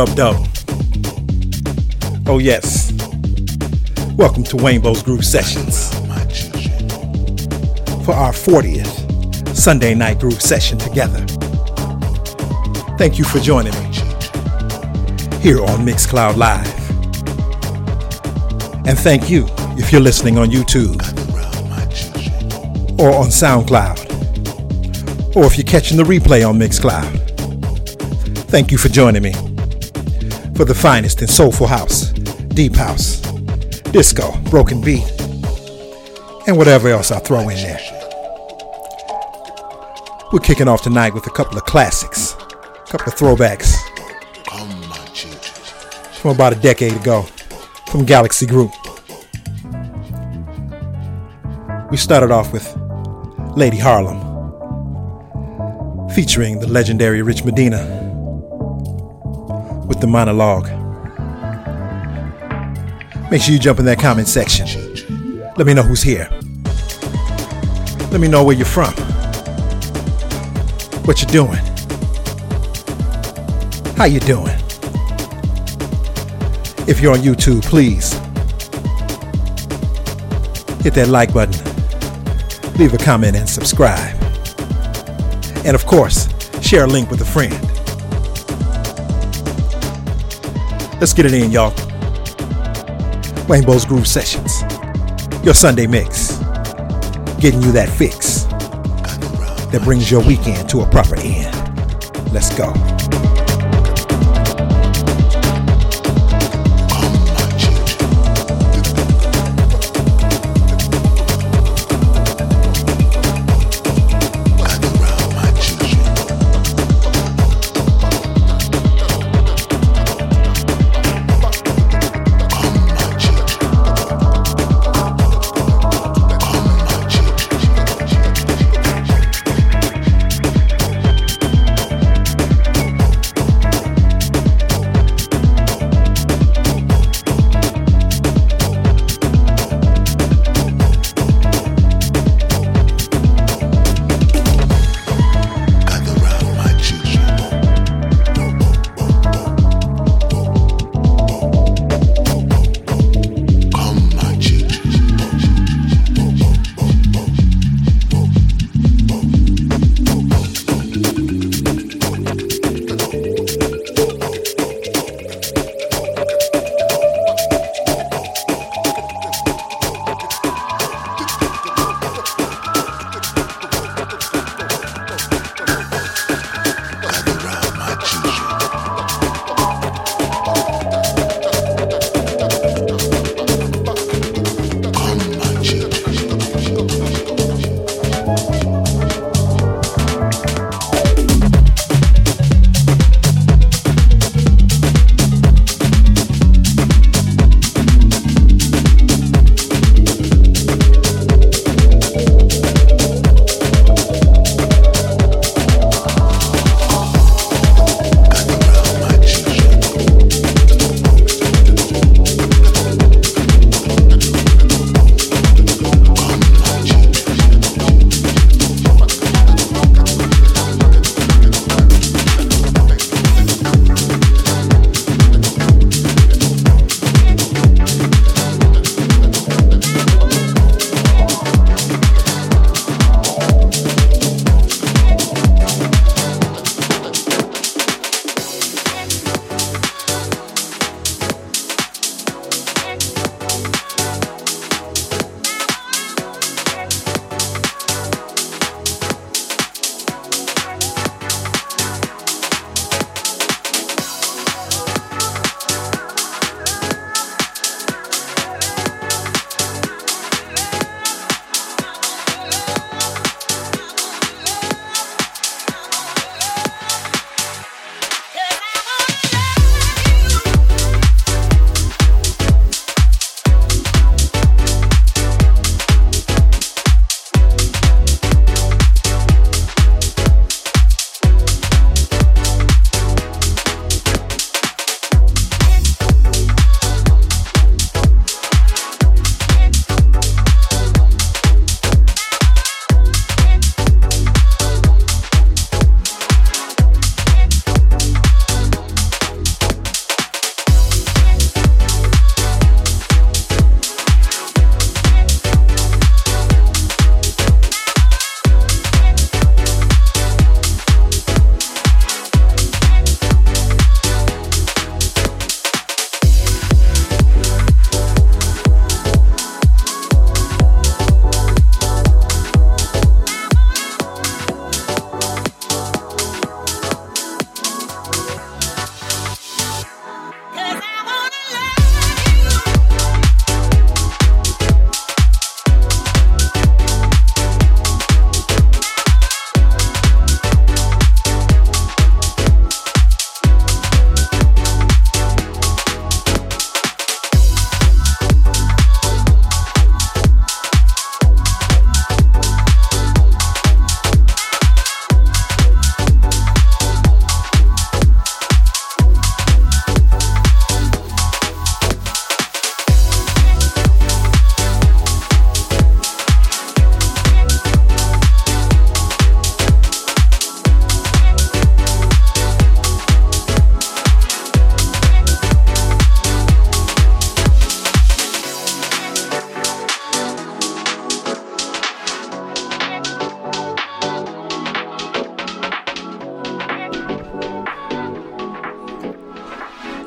up, though? Oh, yes. Welcome to Waynebo's Groove Sessions for our 40th Sunday night groove session together. Thank you for joining me here on Mixcloud Live. And thank you if you're listening on YouTube or on SoundCloud or if you're catching the replay on Mixcloud. Thank you for joining me for the finest in soulful house, deep house, disco, broken beat, and whatever else I throw in there. We're kicking off tonight with a couple of classics, a couple of throwbacks from about a decade ago from Galaxy Group. We started off with Lady Harlem featuring the legendary Rich Medina with the monologue. Make sure you jump in that comment section. Let me know who's here. Let me know where you're from. What you're doing. How you doing? If you're on YouTube, please hit that like button, leave a comment, and subscribe. And of course, share a link with a friend. Let's get it in, y'all. Waynebo's Groove Sessions, your Sunday mix, getting you that fix that brings your weekend to a proper end. Let's go.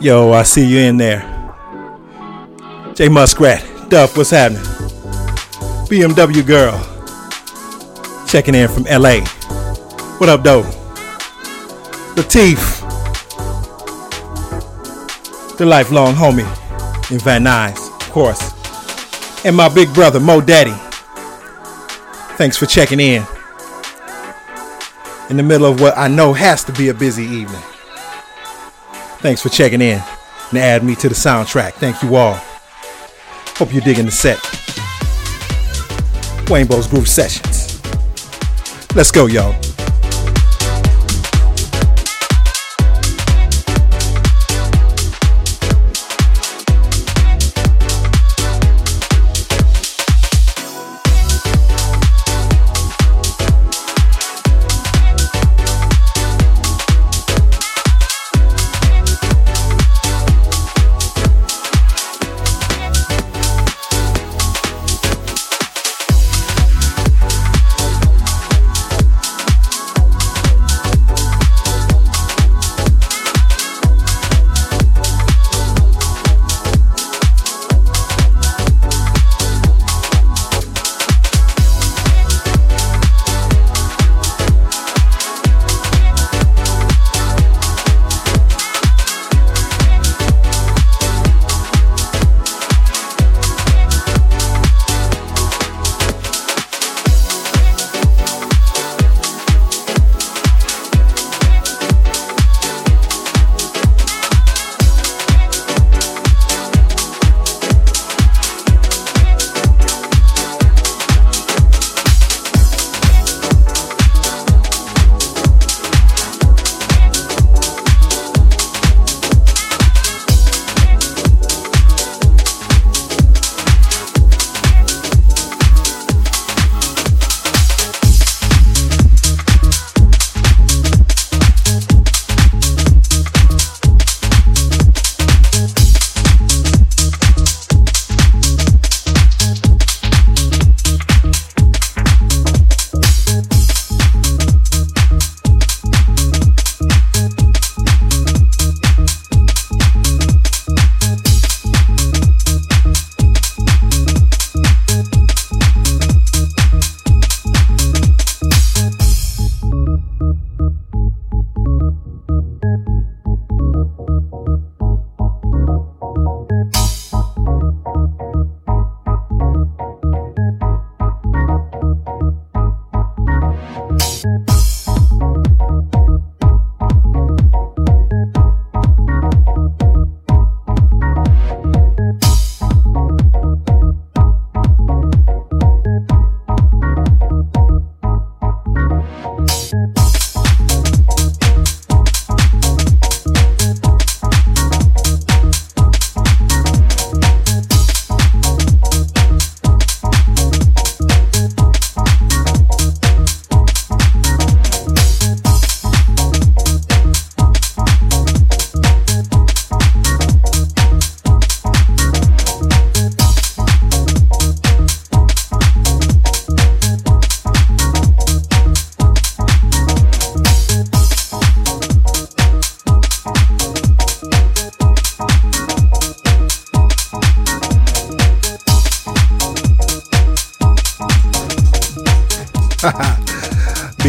Yo, I see you in there. J Muskrat, Duff, what's happening? BMW girl, checking in from LA. What up, though? Latif, the lifelong homie in Van Nuys, of course. And my big brother, Mo Daddy. Thanks for checking in. In the middle of what I know has to be a busy evening. Thanks for checking in and add me to the soundtrack. Thank you all. Hope you're digging the set. Wayne's Groove Sessions. Let's go, y'all.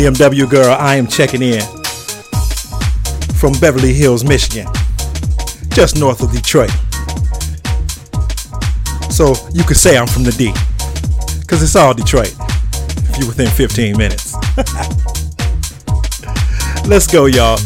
BMW girl, I am checking in from Beverly Hills, Michigan, just north of Detroit. So you could say I'm from the D, because it's all Detroit if you're within 15 minutes. Let's go, y'all.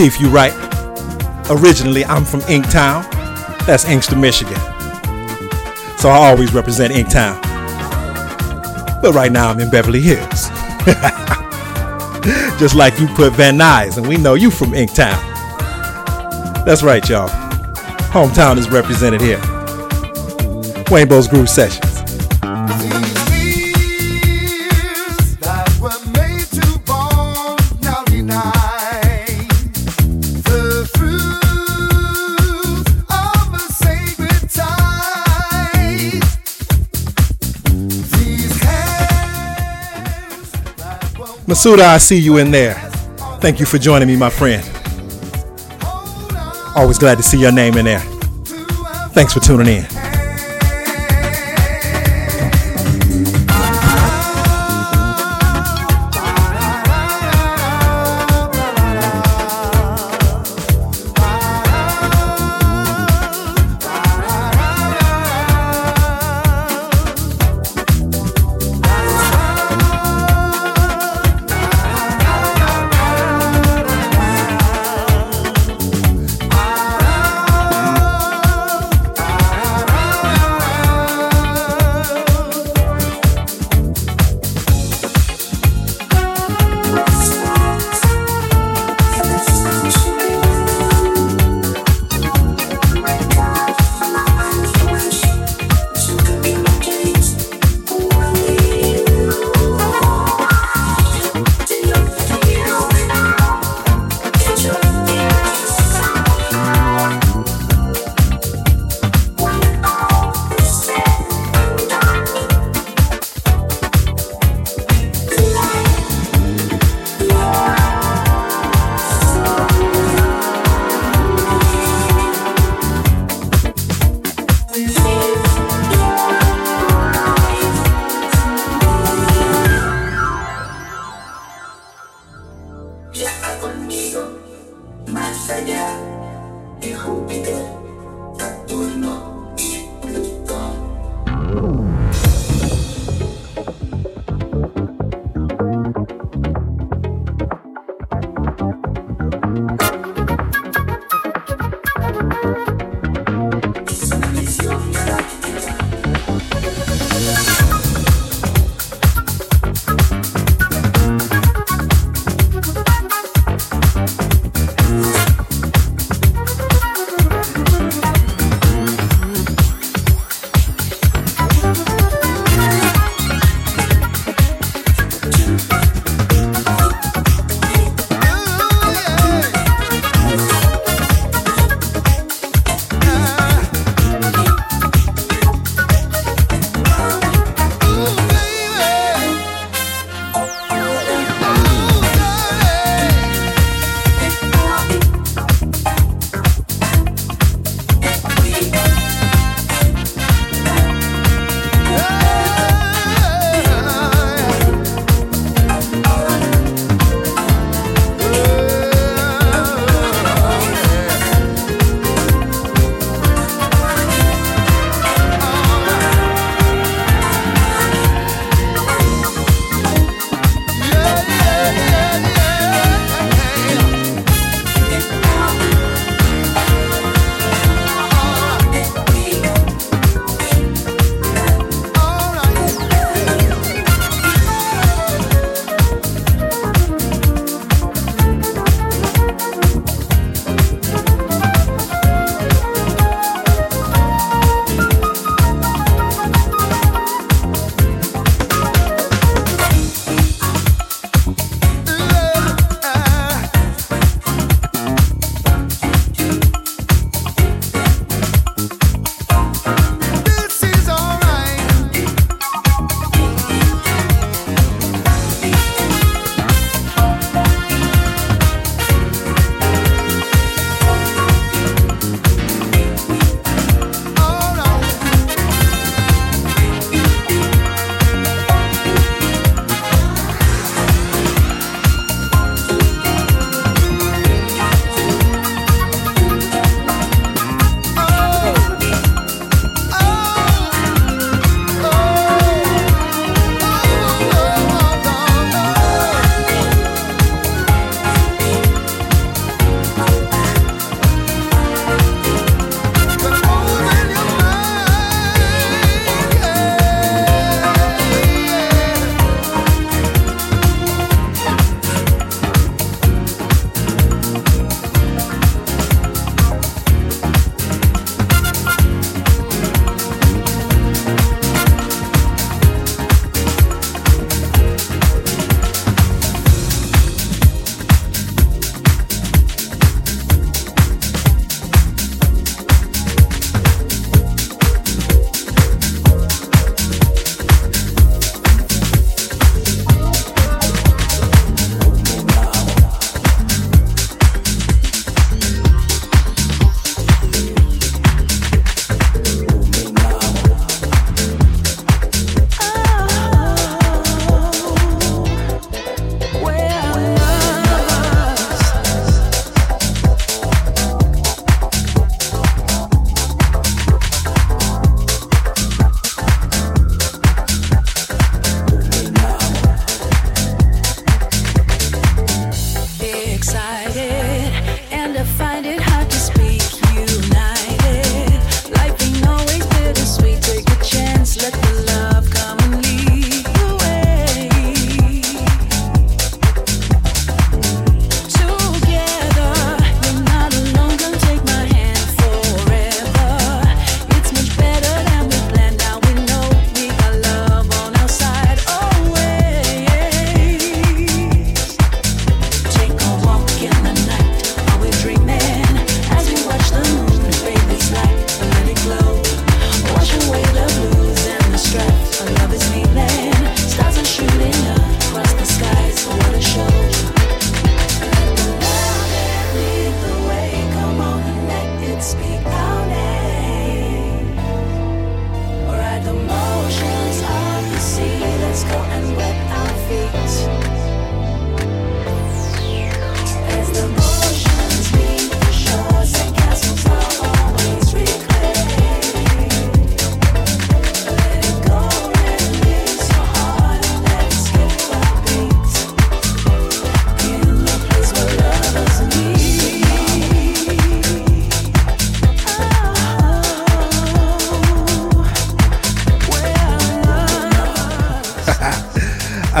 Latif, you right. Originally, I'm from Inktown. That's Inkster, Michigan. So I always represent Inktown. But right now, I'm in Beverly Hills. Just like you put Van Nuys, and we know you from Inktown. That's right, y'all. Hometown is represented here. Wayne Groove Sessions. Masuda, I see you in there. Thank you for joining me, my friend. Always glad to see your name in there. Thanks for tuning in.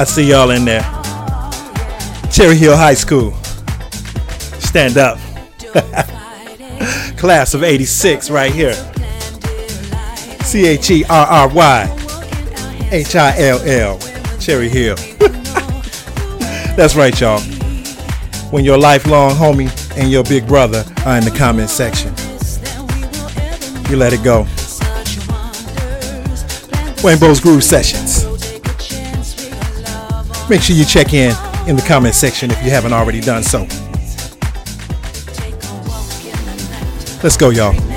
I see y'all in there. Cherry Hill High School. Stand up. Class of 86 right here. C H E R R Y H I L L. Cherry Hill. That's right, y'all. When your lifelong homie and your big brother are in the comment section, you let it go. Waynebo's Groove Sessions. Make sure you check in in the comment section if you haven't already done so. Let's go, y'all.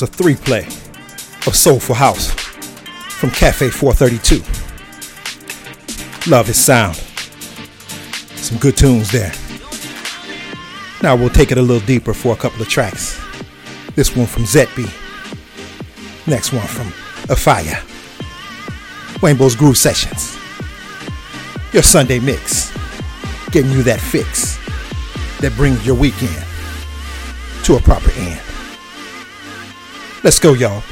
A three play of Soulful House from Cafe 432. Love his sound. Some good tunes there. Now we'll take it a little deeper for a couple of tracks. This one from ZB. Next one from Afire. Waynebo's Groove Sessions. Your Sunday mix. Getting you that fix that brings your weekend to a proper end. Let's go, y'all.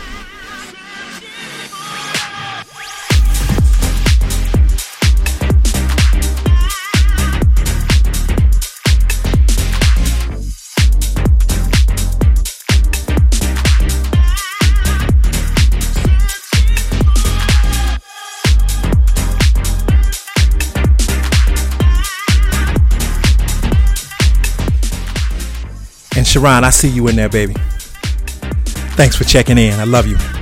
And Sharon, I see you in there, baby. Thanks for checking in. I love you.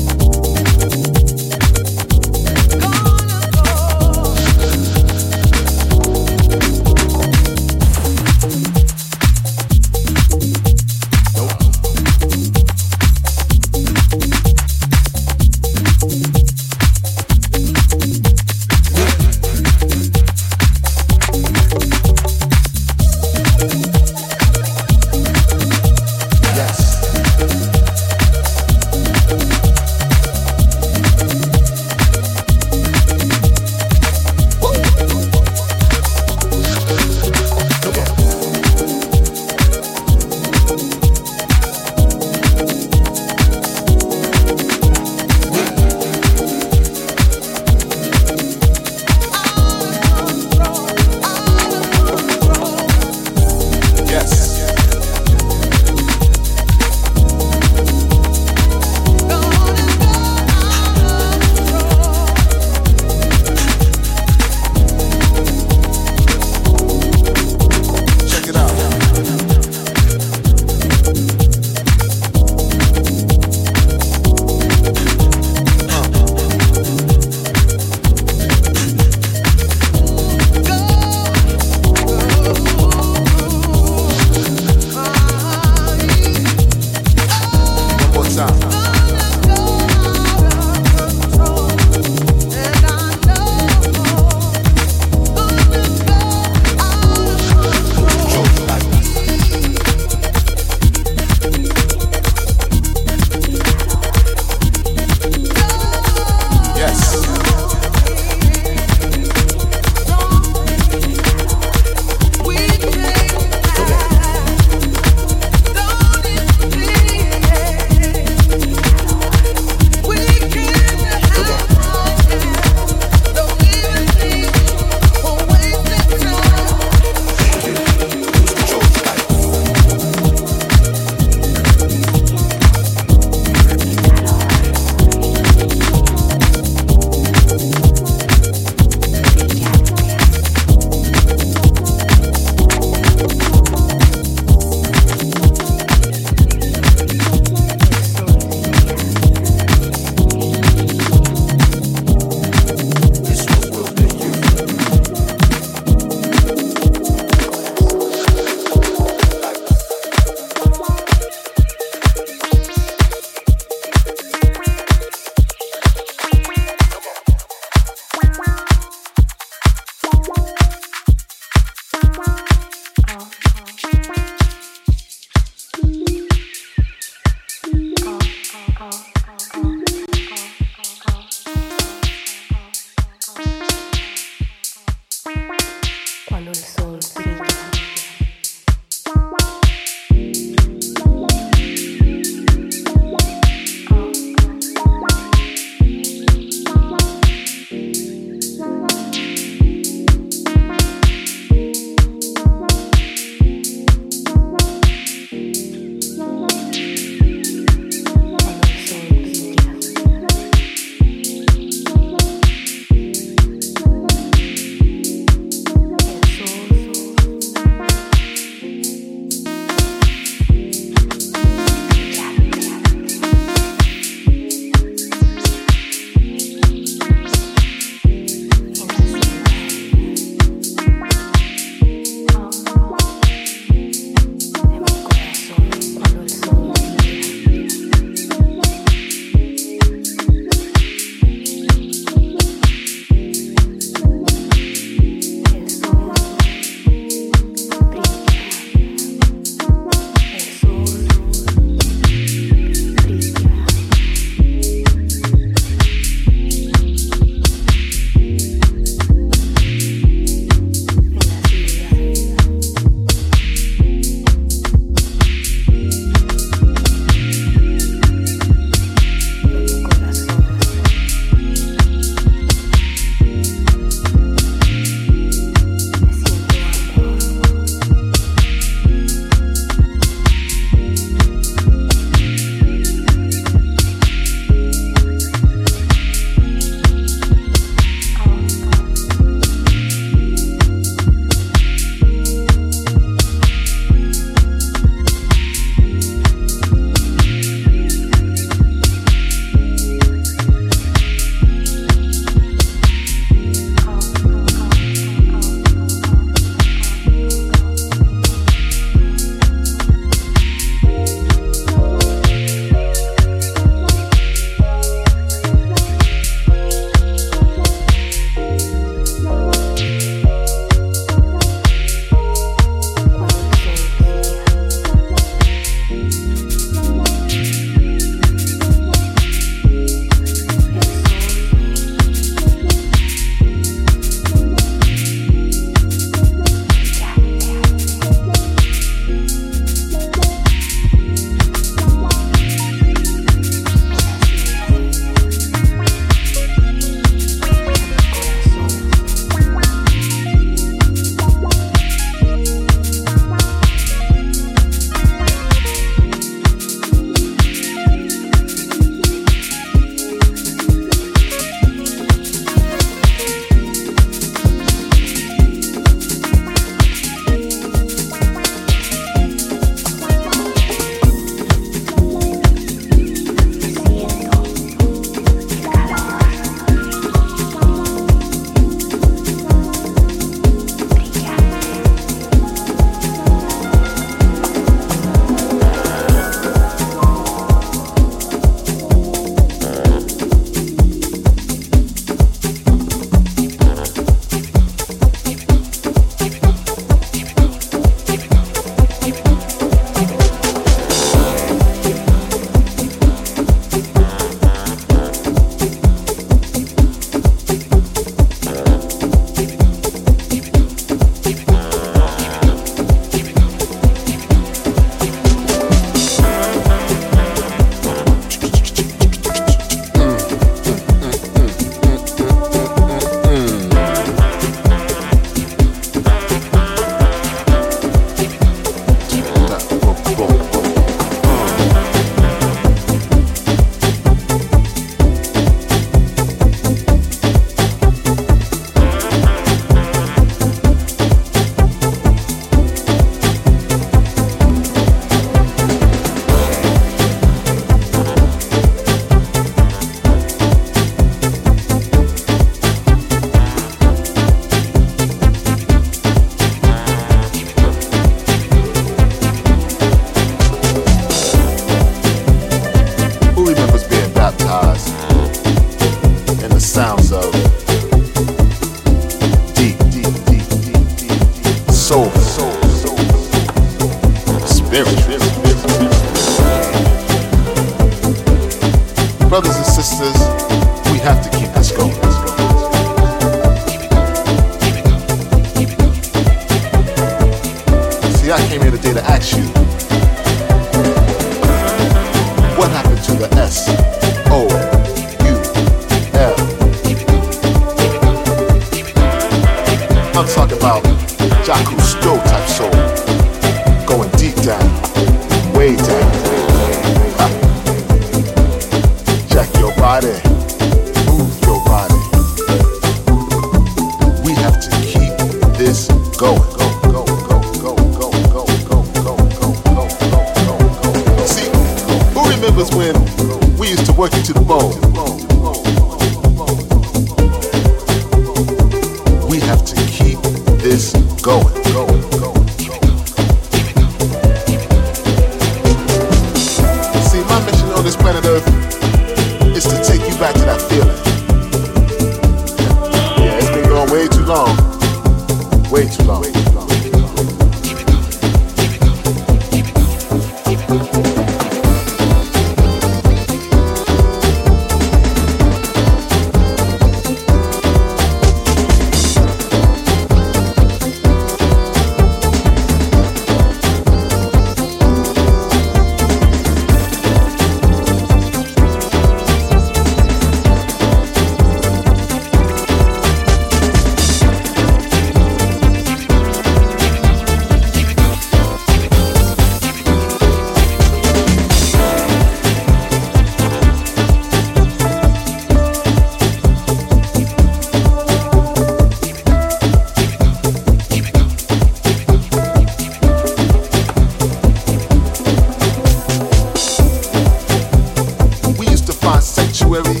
sanctuary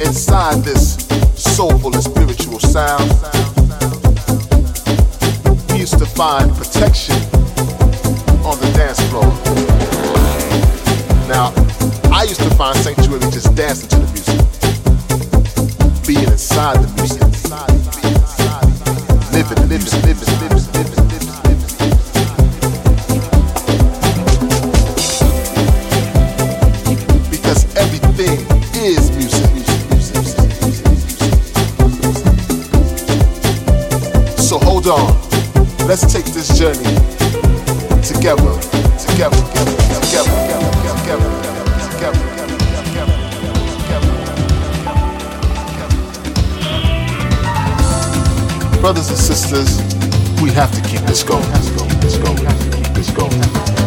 inside this soulful and spiritual sound. He used to find protection on the dance floor. Now, I used to find sanctuary just dancing to the music, being inside the music. Let's take this journey together, together, together, together, together, together, together. Brothers and sisters, we have to keep this going. Let's go. Let's go. Let's go.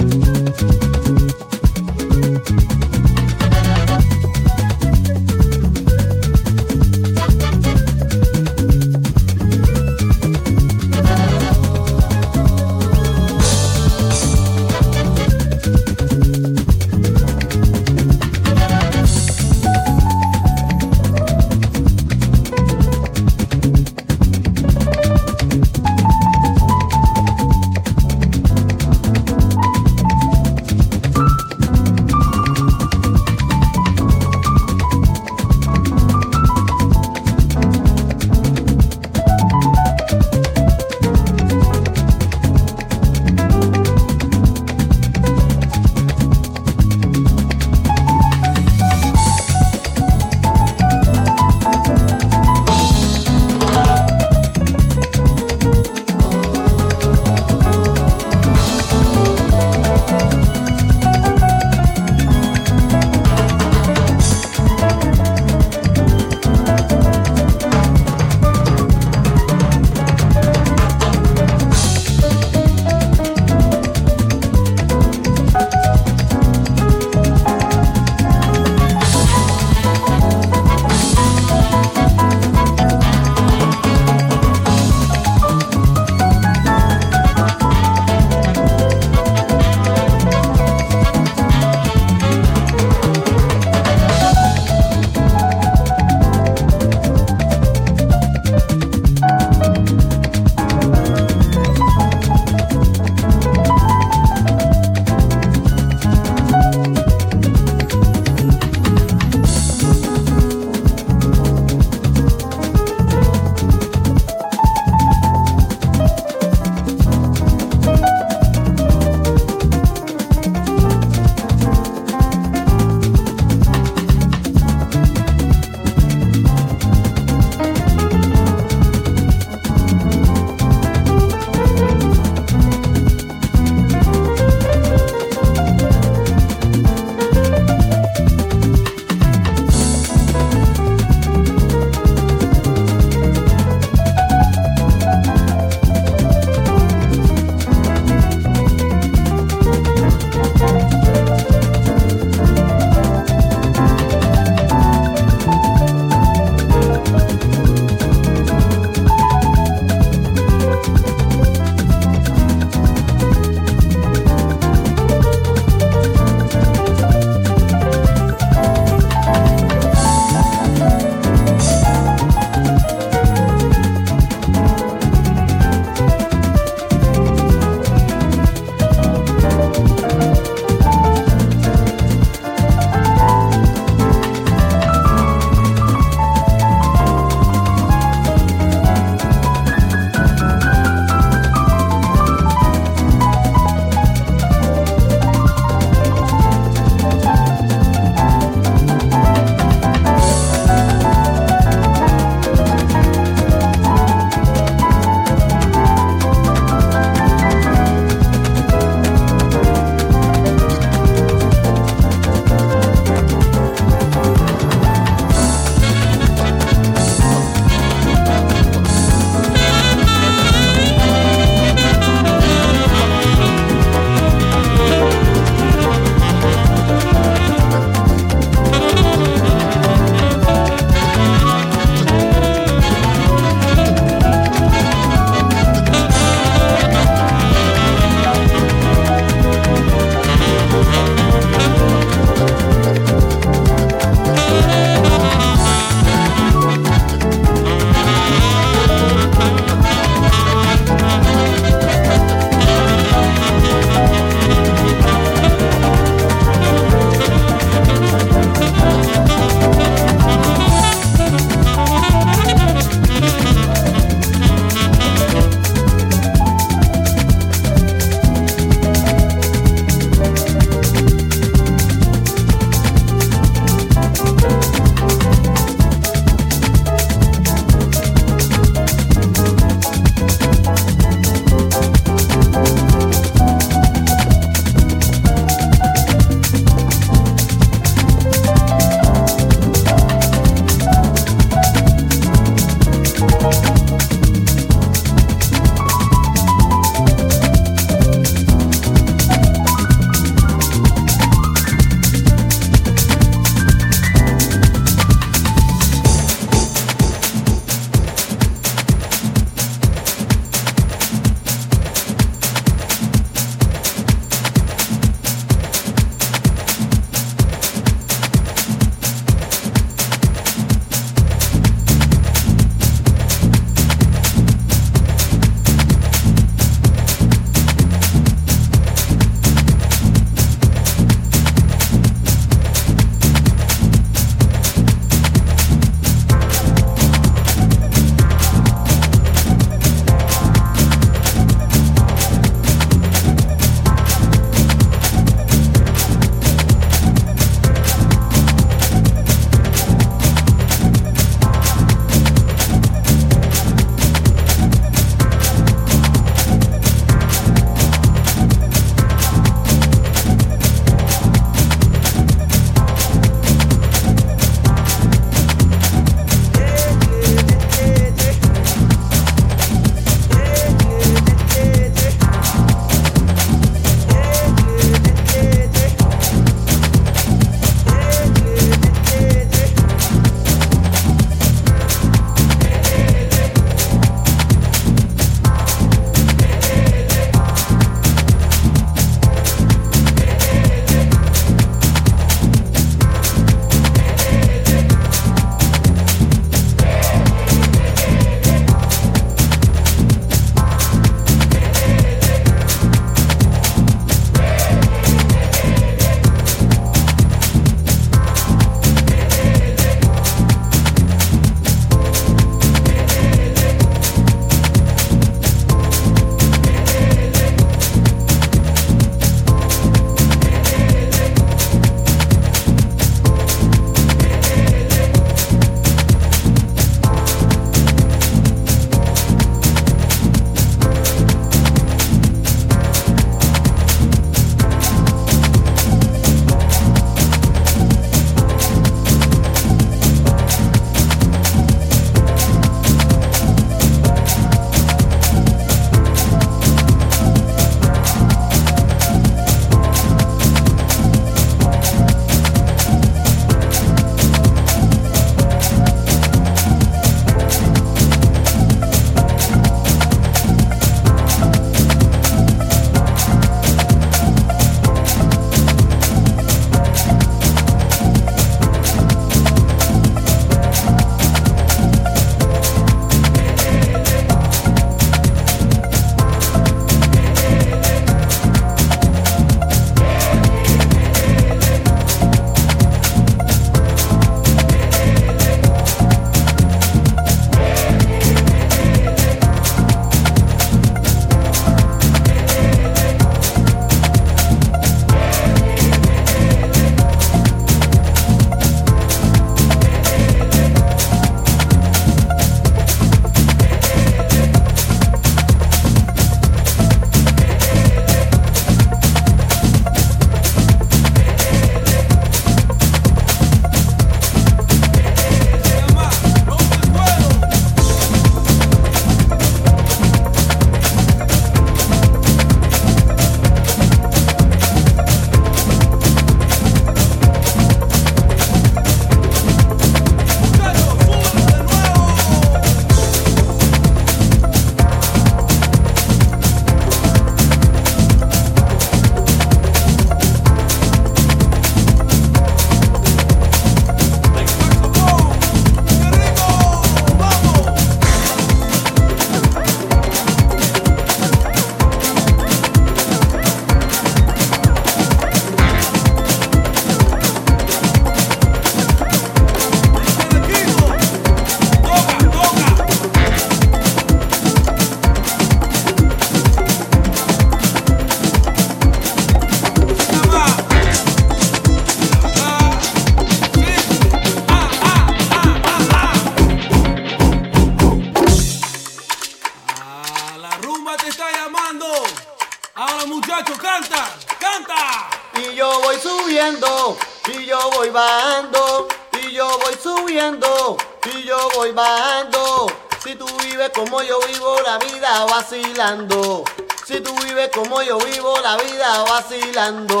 mirando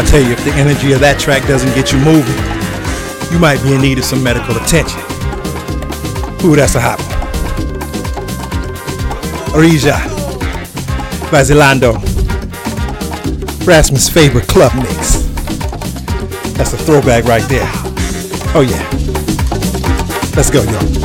I tell you, if the energy of that track doesn't get you moving, you might be in need of some medical attention. Ooh, that's a hot one. Arija, Vazilando, Rasmus' favorite club mix. That's a throwback right there. Oh yeah. Let's go, y'all.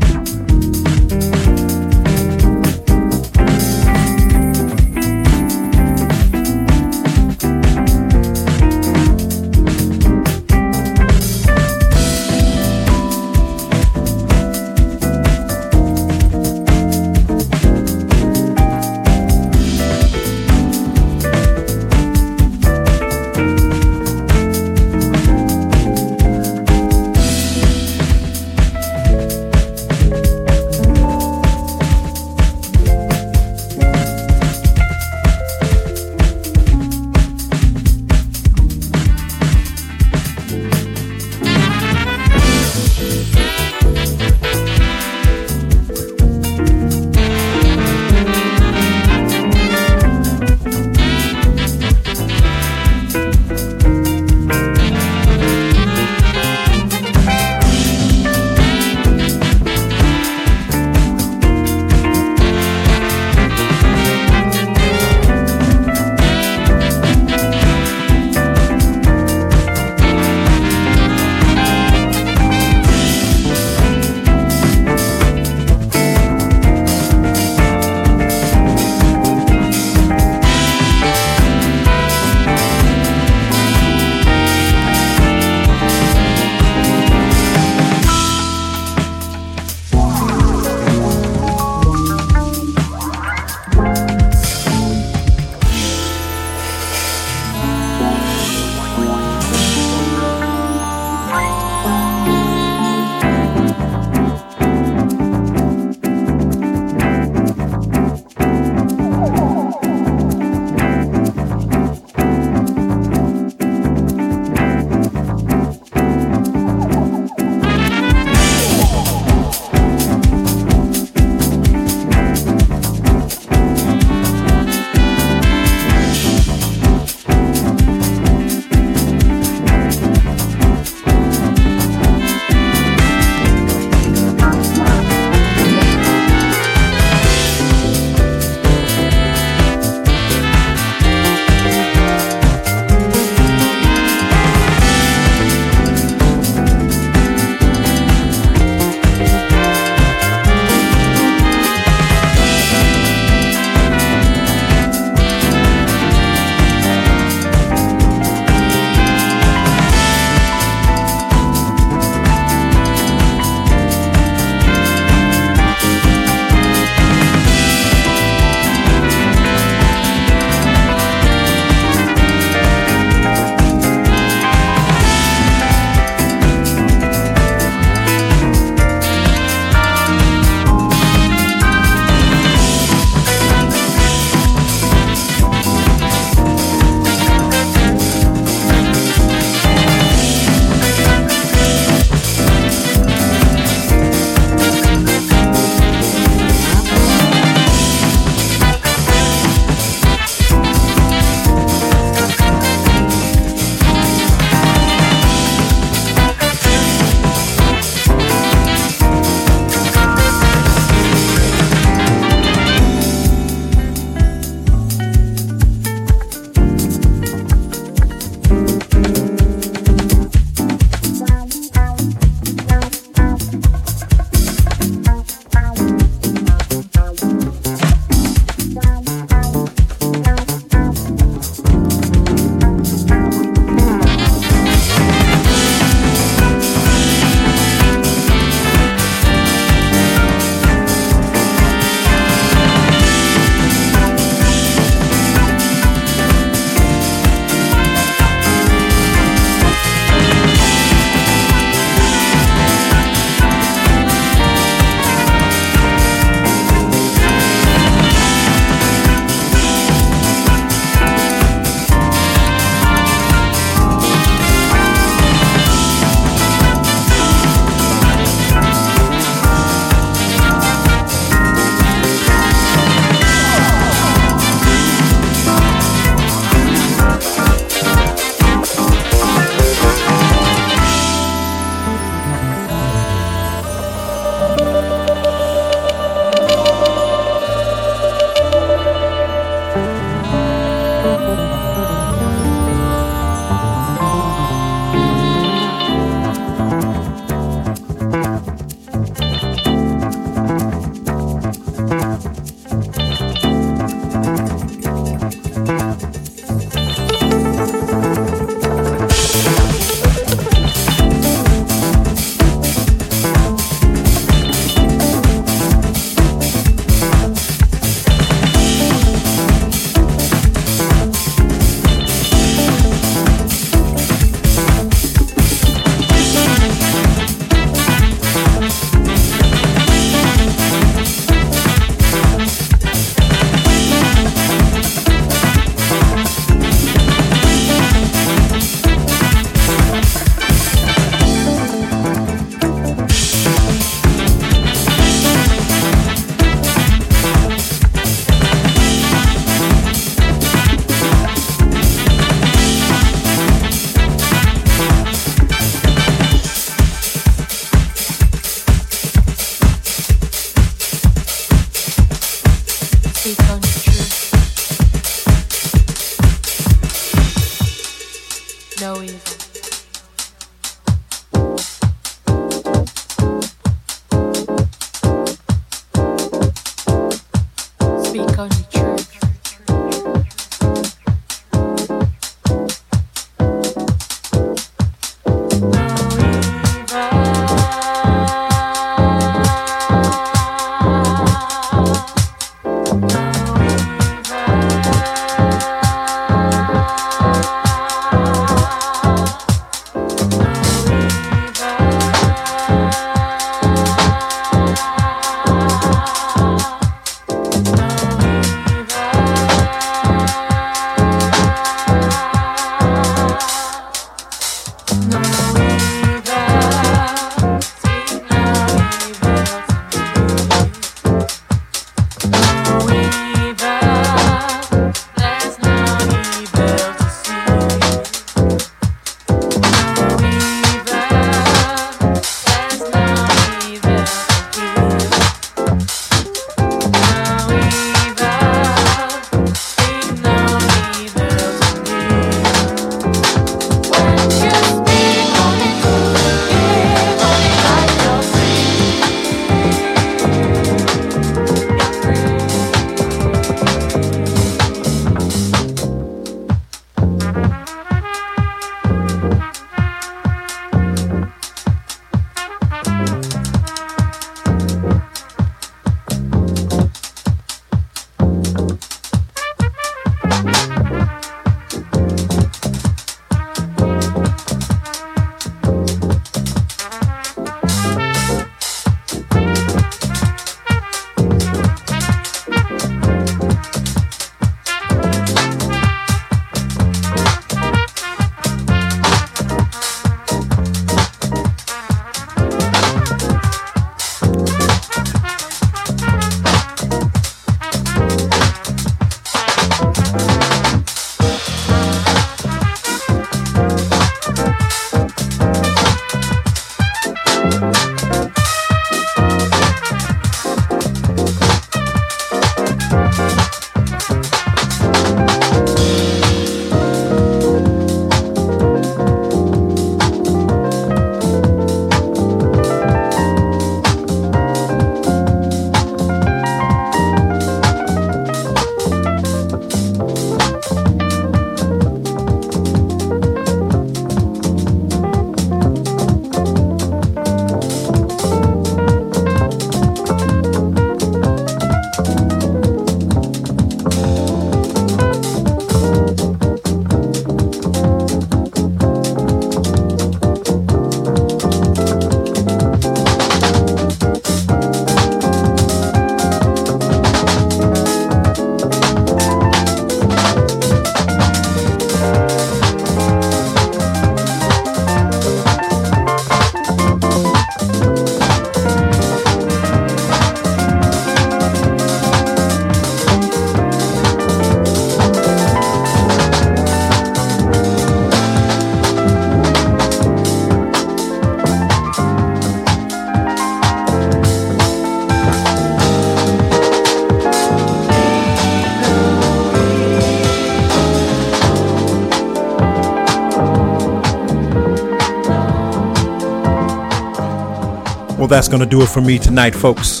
Well, that's going to do it for me tonight, folks.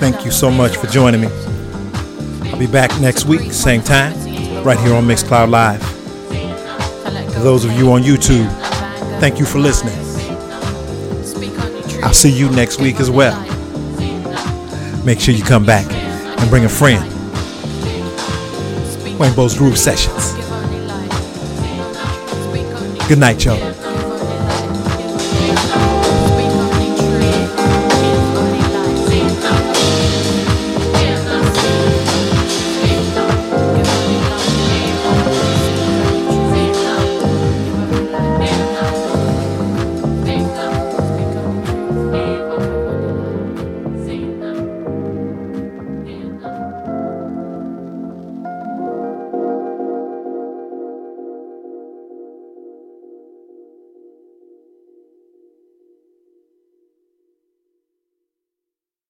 Thank you so much for joining me. I'll be back next week, same time, right here on Mixcloud Live. For those of you on YouTube, thank you for listening. I'll see you next week as well. Make sure you come back and bring a friend. Waynebo's Groove Sessions. Good night, y'all.